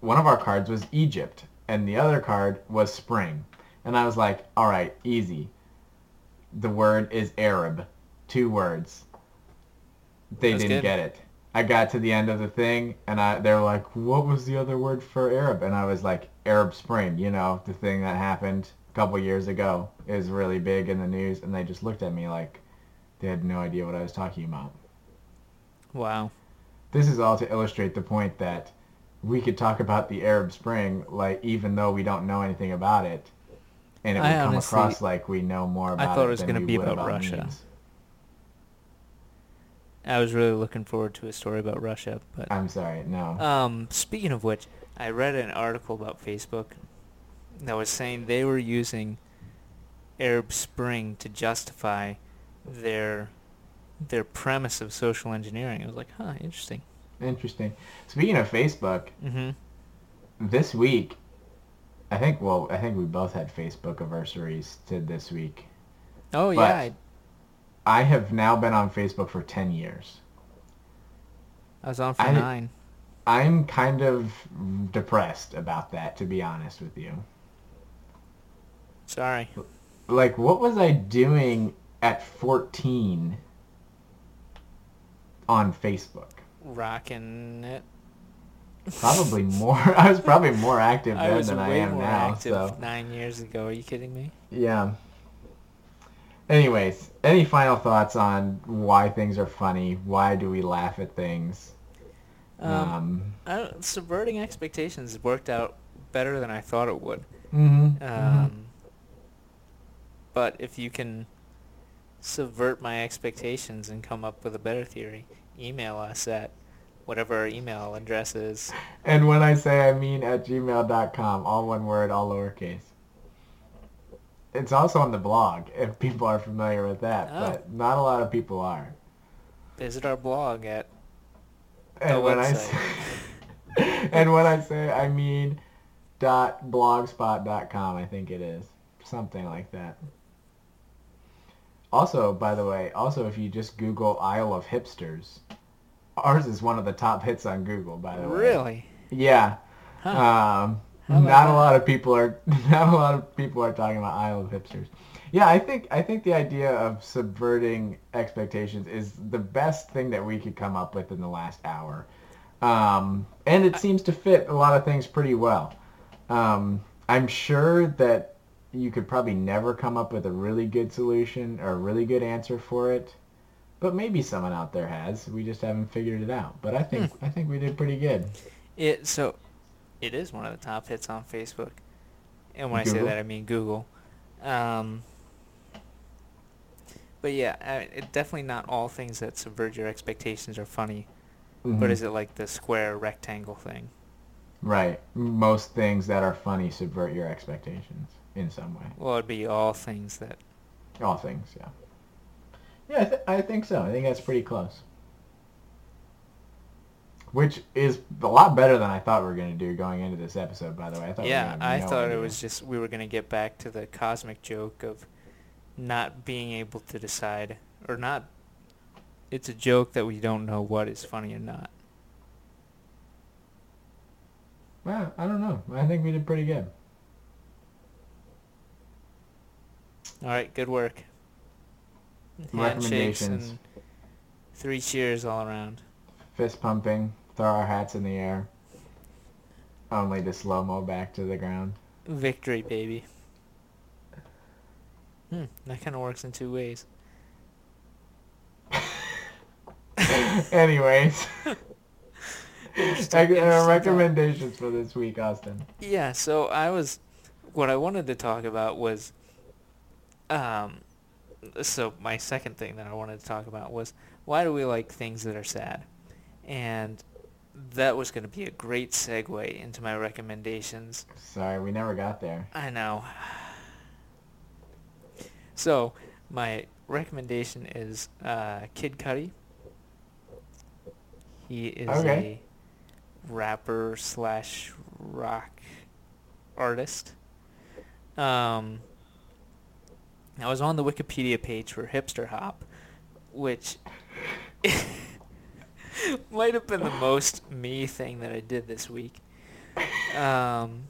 One of our cards was Egypt, and the other card was spring. And I was like, all right, easy. The word is Arab. Two words. They That's didn't good. get it. I got to the end of the thing, and I they're like, what was the other word for Arab? And I was like, Arab Spring, you know, the thing that happened a couple years ago is really big in the news. And they just looked at me like they had no idea what I was talking about. Wow. This is all to illustrate the point that we could talk about the Arab Spring, like even though we don't know anything about it, and it would I come honestly- across like we know more about I thought it it was than gonna we be would about Russia. memes. I was really looking forward to a story about Russia, but I'm sorry, no. Um, speaking of which, I read an article about Facebook that was saying they were using Arab Spring to justify their their premise of social engineering. I was like, huh, interesting. Interesting. Speaking of Facebook, Mm-hmm. this week, I think well, I think we both had Facebook anniversaries to this week. Oh But- yeah, I, have now been on Facebook for ten years. I was on for I- nine. I'm kind of depressed about that, to be honest with you. Sorry. like what was I doing at 14 on Facebook? Rocking it. Probably more. I was probably more active then was than I am more now. active So nine years ago. Are you kidding me? yeah. Anyways, any final thoughts on why things are funny? Why do we laugh at things? Um, Um. I don't, subverting expectations worked out better than I thought it would. mhm, Um, But if you can subvert my expectations and come up with a better theory, email us at whatever our email address is. And when I say I mean at gmail.com, all one word, all lowercase. It's also on the blog if people are familiar with that, Oh. but not a lot of people are. Visit our blog at And when I say, and when I say I mean dot blogspot.com, I think it is something like that. Also, by the way, also if you just Google Isle of Hipsters, ours is one of the top hits on Google. By the way, really. yeah. Huh. Um, not a lot of people are not a lot of people are talking about Isle of Hipsters. Yeah, I think I think the idea of subverting expectations is the best thing that we could come up with in the last hour, um, and it seems to fit a lot of things pretty well. Um, I'm sure that you could probably never come up with a really good solution or a really good answer for it, but maybe someone out there has. We just haven't figured it out. But I think Hmm. I think we did pretty good. It so it is one of the top hits on Facebook. And when I say that I mean Google. Um, But yeah, uh, it, definitely not all things that subvert your expectations are funny. Mhm. But is it like the square rectangle thing? Right. Most things that are funny subvert your expectations in some way. Well, it'd be all things that. All things, yeah. Yeah, I, th- I think so. I think that's pretty close. Which is a lot better than I thought we were going to do going into this episode, by the way. I thought Yeah, gonna I no thought it was just we were gonna get back to the cosmic joke of not being able to decide or not. It's a joke that we don't know what is funny or not. Well, I don't know. I think we did pretty good. All right, good work. Recommendations. and three cheers all around. Fist pumping, throw our hats in the air. Only to slow-mo back to the ground. Victory, baby. Hmm, that kind of works in two ways. Anyways. Uh, recommendations for this week, Austin. Yeah, so I was, what I wanted to talk about was, um, so my second thing that I wanted to talk about was why do we like things that are sad, and that was going to be a great segue into my recommendations. Sorry, we never got there. I know. So my recommendation is uh, Kid Cudi. He is Okay. a rapper slash rock artist. Um, I was on the Wikipedia page for Hipster Hop, which might have been the most me thing that I did this week. Um,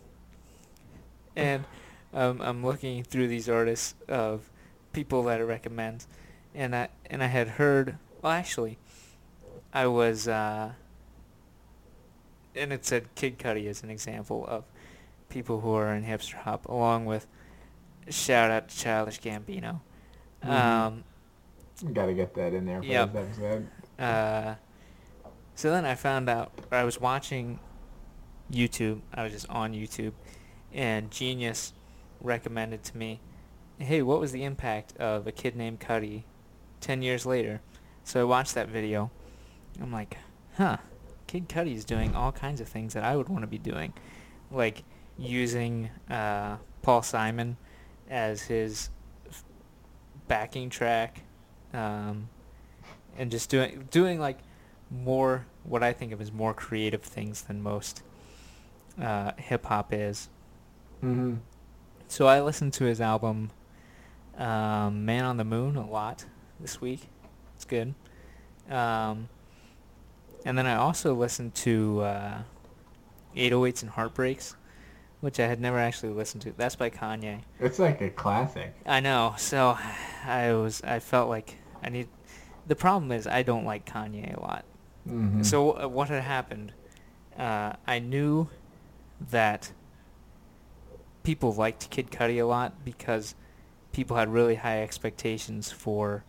and um, I'm looking through these artists of people that I recommend, and I and I had heard. Well, actually, I was, uh, and it said Kid Cudi as an example of people who are in hipster hop, along with shout out to Childish Gambino. Mhm. Um, Got to get that in there for Yep. episode. uh, so then I found out I was watching YouTube. I was just on YouTube, and Genius recommended to me, "Hey, what was the impact of a kid named Cudi ten years later?" So I watched that video. I'm like, "Huh, Kid Cudi's doing all kinds of things that I would want to be doing, like using uh, Paul Simon as his backing track." Um, and just doing doing like more what I think of as more creative things than most uh, hip hop is. Mm-hmm. So I listened to his album um, "Man on the Moon" a lot this week. It's good. Um, and then I also listened to uh, "808s and Heartbreaks," which I had never actually listened to. That's by Kanye. It's like a classic. I know. So I was I felt like I need. The problem is I don't like Kanye a lot. Mm-hmm. So uh, what had happened? Uh, I knew that people liked Kid Cudi a lot because people had really high expectations for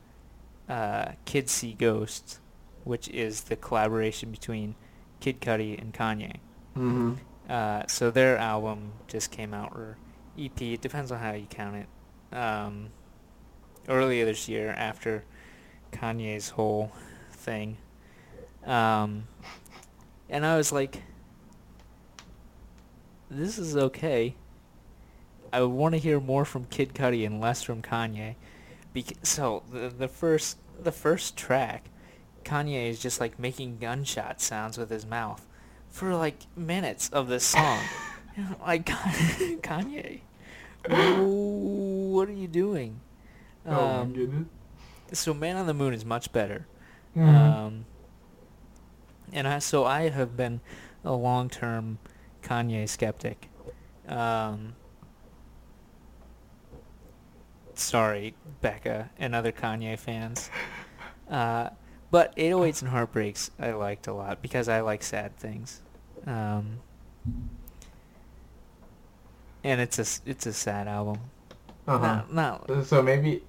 uh, Kids See Ghosts, which is the collaboration between Kid Cudi and Kanye. Mm-hmm. Uh, so their album just came out, or EP, it depends on how you count it, um, earlier this year after Kanye's whole thing. Um, and I was like, this is okay. I want to hear more from Kid Cudi and less from Kanye. So the the first the first track, Kanye is just like making gunshot sounds with his mouth for like minutes of this song. Like Kanye, what are you doing? oh my Um, goodness. so Man on the Moon is much better. Mhm. Um, and I so I have been a long-term Kanye skeptic. Um, sorry, Becca and other Kanye fans. Uh, but 808s and Heartbreaks I liked a lot because I like sad things. Um, and it's a it's a sad album. uh-huh. Not, not So maybe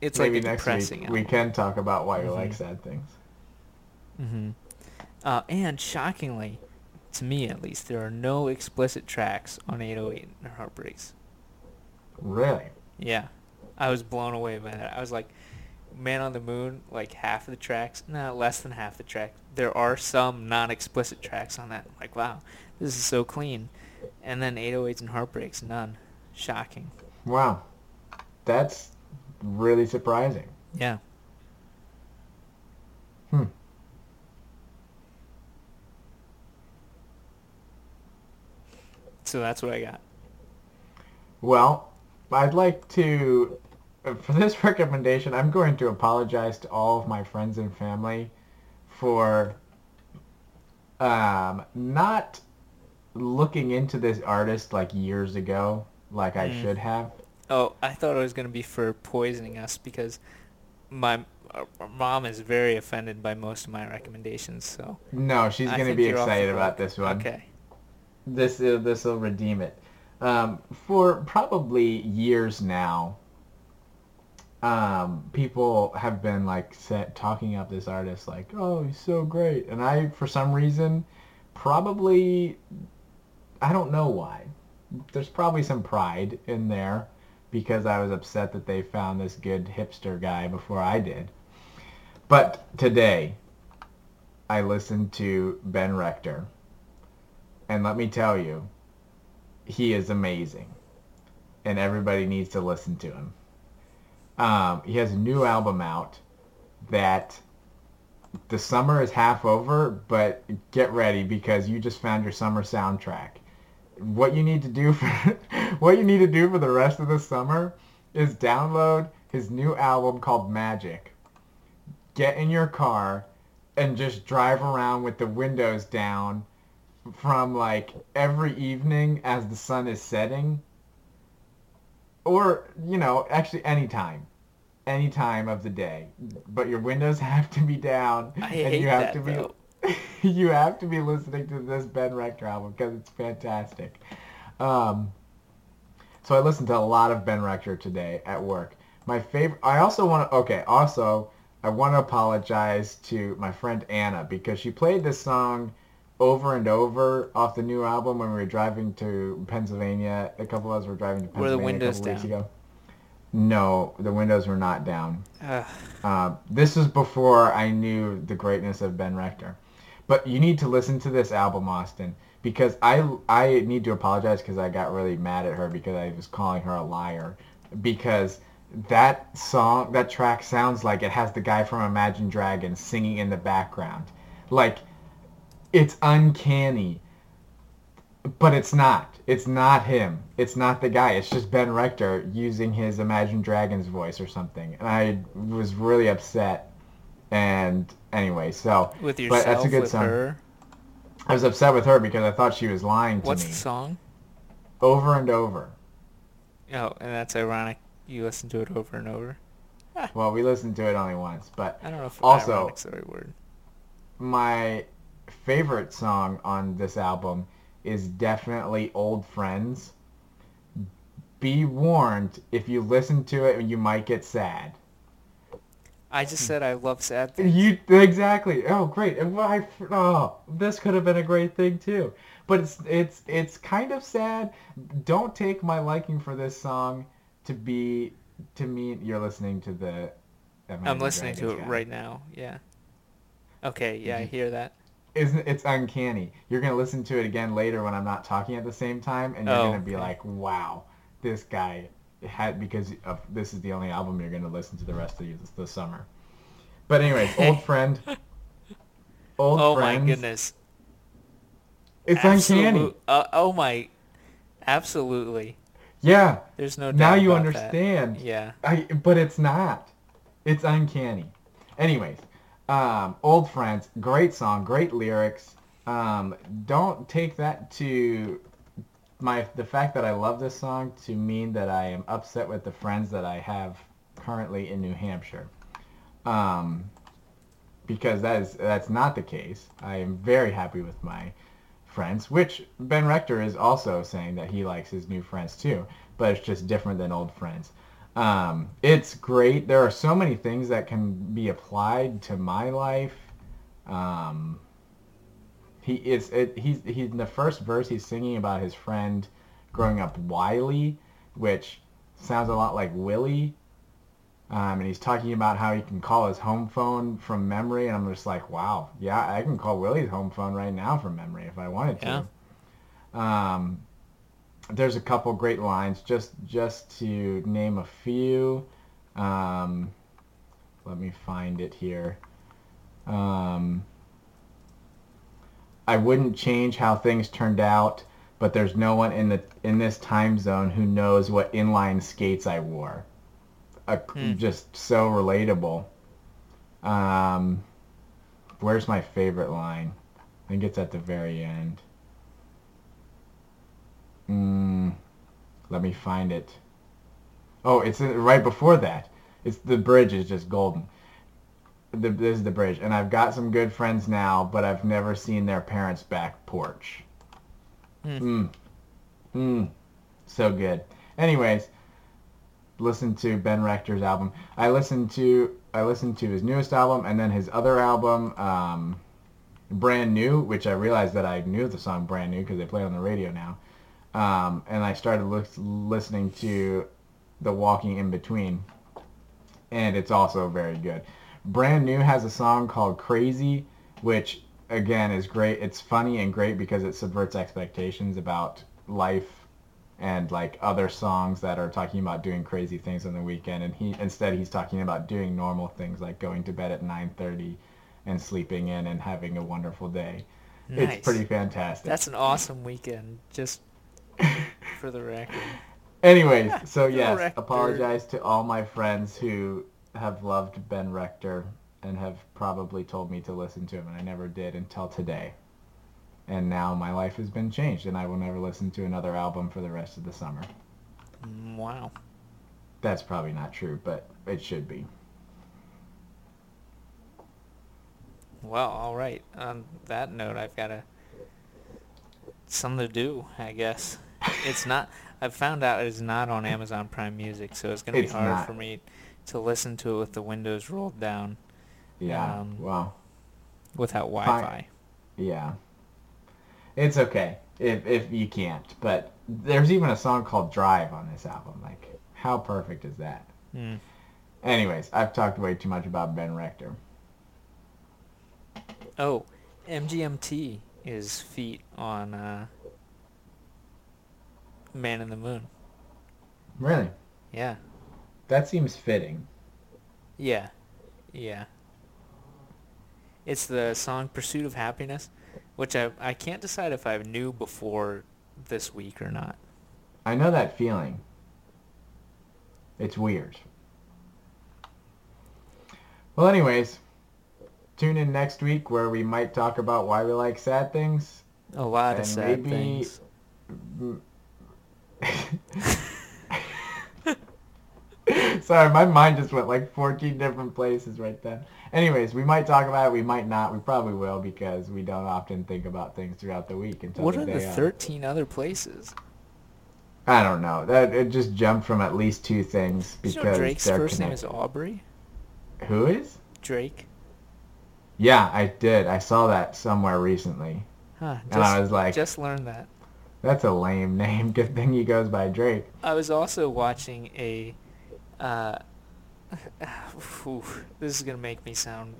it's maybe like next depressing week album. we can talk about why you like Mhm. sad things. hmm Uh, and shockingly, to me at least, there are no explicit tracks on 808 and Heartbreaks. Really? Yeah, I was blown away by that. I was like, Man on the Moon, like half of the tracks, no, less than half the track. There are some non-explicit tracks on that. I'm like, wow, this is so clean. And then 808s and Heartbreaks, none. Shocking. Wow. That's really surprising. Yeah. Hmm. So that's what I got. Well, I'd like to, for this recommendation, I'm going to apologize to all of my friends and family for um, not looking into this artist like years ago, like I Mm. should have. Oh, I thought it was going to be for poisoning us because my uh, mom is very offended by most of my recommendations. So No, she's going to be you're off the excited about this one. Okay. This uh, this will redeem it. Um, for probably years now, um, people have been like set, talking up this artist like, oh, he's so great, and I, for some reason, probably, I don't know why. There's probably some pride in there because I was upset that they found this good hipster guy before I did. But today, I listened to Ben Rector. And let me tell you, he is amazing. And everybody needs to listen to him. Um, he has a new album out that the summer is half over, but get ready because you just found your summer soundtrack. What you need to do for what you need to do for the rest of the summer is download his new album called Magic. Get in your car and just drive around with the windows down from like every evening as the sun is setting or you know actually any time. Any time of the day. But your windows have to be down I and you have that, to be though. you have to be listening to this Ben Rector album because it's fantastic. Um so I listened to a lot of Ben Rector today at work. My favorite I also want to okay also I want to apologize to my friend Anna because she played this song over and over off the new album when we were driving to Pennsylvania. A couple of us were driving to Pennsylvania. Were the windows a couple weeks down? ago. No, the windows were not down. Uh, this was before I knew the greatness of Ben Rector. But you need to listen to this album, Austin, because I I need to apologize because I got really mad at her because I was calling her a liar because that song that track sounds like it has the guy from Imagine Dragons singing in the background. Like it's uncanny. But it's not. It's not him. It's not the guy. It's just Ben Rector using his Imagine Dragons voice or something. And I was really upset. And anyway, so With but yourself, that's a good with song. her. I was upset with her because I thought she was lying to What's me the song? over and over. Oh, and that's ironic. You listen to it over and over. Well, we listened to it only once, but I don't know if Also- ironic's the right word. my favorite song on this album is definitely Old Friends. Be warned, if you listen to it, you might get sad. I just said I love sad things. You exactly. Oh, great. And why? Oh, this could have been a great thing too. But it's it's it's kind of sad. Don't take my liking for this song to be to mean you're listening to the. I'm Imagine listening to it guy. right now. Yeah. Okay. Yeah, I hear that. Isn't it's uncanny? You're gonna listen to it again later when I'm not talking at the same time, and you're Oh, gonna be okay. like, "Wow, this guy had because of this is the only album you're gonna listen to the rest of the, the summer." But anyways, old friend. Old oh friends. my goodness. It's uncanny. Absolute- Uh, oh my. Absolutely. Yeah. There's no doubt Now you about that. understand. Yeah. I, but it's not. It's uncanny. Anyways, um, old friends, great song, great lyrics. Um, don't take that to my the fact that I love this song to mean that I am upset with the friends that I have currently in New Hampshire. Um, because that is that's not the case. I am very happy with my friends, which Ben Rector is also saying that he likes his new friends too, but it's just different than old friends. Um, it's great. There are so many things that can be applied to my life. Um, he is it, he's he's in the first verse he's singing about his friend growing up Wiley, which sounds a lot like Willie. Um, and he's talking about how he can call his home phone from memory, and I'm just like, wow, yeah, I can call Willie's home phone right now from memory if I wanted to. Yeah. Um, there's a couple great lines, just just to name a few. Um, let me find it here. Um, I wouldn't change how things turned out, but there's no one in the in this time zone who knows what inline skates I wore. A, Hmm. Just so relatable. Um, where's my favorite line? I think it's at the very end. Mm, let me find it. Oh, it's in- right before that. It's the bridge is just golden. The, this is the bridge, and I've got some good friends now, but I've never seen their parents' back porch. Hmm. Mm. Mm. So good. Anyways, listen to Ben Rector's album. I listened to I listened to his newest album and then his other album, um, Brand New, which I realized that I knew the song Brand New because they play it on the radio now. Um, and I started lis- listening to The Walking in Between, and it's also very good. Brand New has a song called Crazy, which again is great. It's funny and great because it subverts expectations about life and like other songs that are talking about doing crazy things on the weekend and he instead he's talking about doing normal things like going to bed at 9:30 and sleeping in and having a wonderful day. Nice. It's pretty fantastic. That's an awesome weekend, just for the record. Anyways, so yes, apologize to all my friends who have loved Ben Rector and have probably told me to listen to him, and I never did until today. And now my life has been changed, and I will never listen to another album for the rest of the summer. Mm, Wow. That's probably not true, but it should be. Well, all right. On that note, I've got a something to do. I guess it's not. I've found out it's not on Amazon Prime Music, so it's gonna be hard not. for me to listen to it with the windows rolled down Yeah. Um, well, without Wi-Fi. yeah. It's okay if if you can't, but there's even a song called Drive on this album. Like, how perfect is that? Hmm. Anyways, I've talked way too much about Ben Rector. Oh, MGMT is feet on uh, Man in the Moon. Really? Yeah. That seems fitting. Yeah. Yeah. It's the song Pursuit of Happiness, which I I can't decide if I knew before this week or not. I know that feeling. It's weird. Well, anyways, tune in next week where we might talk about why we like sad things. A lot of sad maybe- things. Sorry, my mind just went like 14 different places right then. Anyways, we might talk about it, we might not. We probably will because we don't often think about things throughout the week until What the are the of. 13 other places? I don't know. That it just jumped from at least two things you because know Drake's first name is. Aubrey? Who is? Drake? Yeah, I did. I saw that somewhere recently, Huh. and I was like, just learned that. "That's a lame name. Good thing he goes by Drake." I was also watching a. Uh, this is gonna make me sound.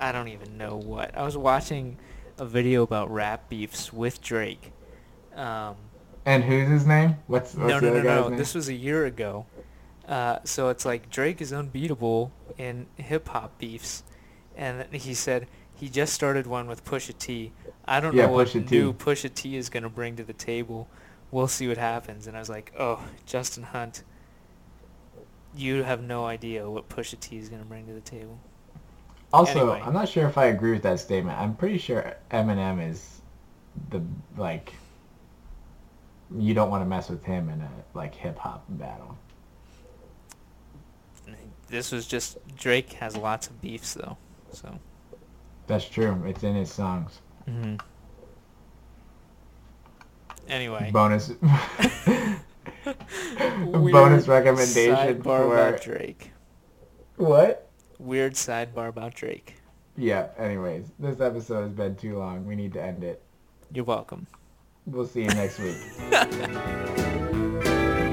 I don't even know what. I was watching a video about rap beefs with Drake. Um, And who's his name? What's, what's no, the no, no, no. name? This was a year ago. Uh, so it's like Drake is unbeatable in hip hop beefs, and he said he just started one with Pusha T. I don't Yeah, know what Pusha T. new Pusha T is gonna bring to the table. We'll see what happens. And I was like, oh, Justin Hunt, you have no idea what Pusha T is gonna bring to the table. Also, Anyway. I'm not sure if I agree with that statement. I'm pretty sure Eminem is the like you don't want to mess with him in a like hip hop battle. This was just Drake has lots of beefs though, so. That's true. It's in his songs. hmm Anyway. Bonus bonus recommendation for about Drake. what? Weird sidebar about Drake. Yeah, anyways, this episode has been too long. We need to end it. You're welcome. We'll see you next week.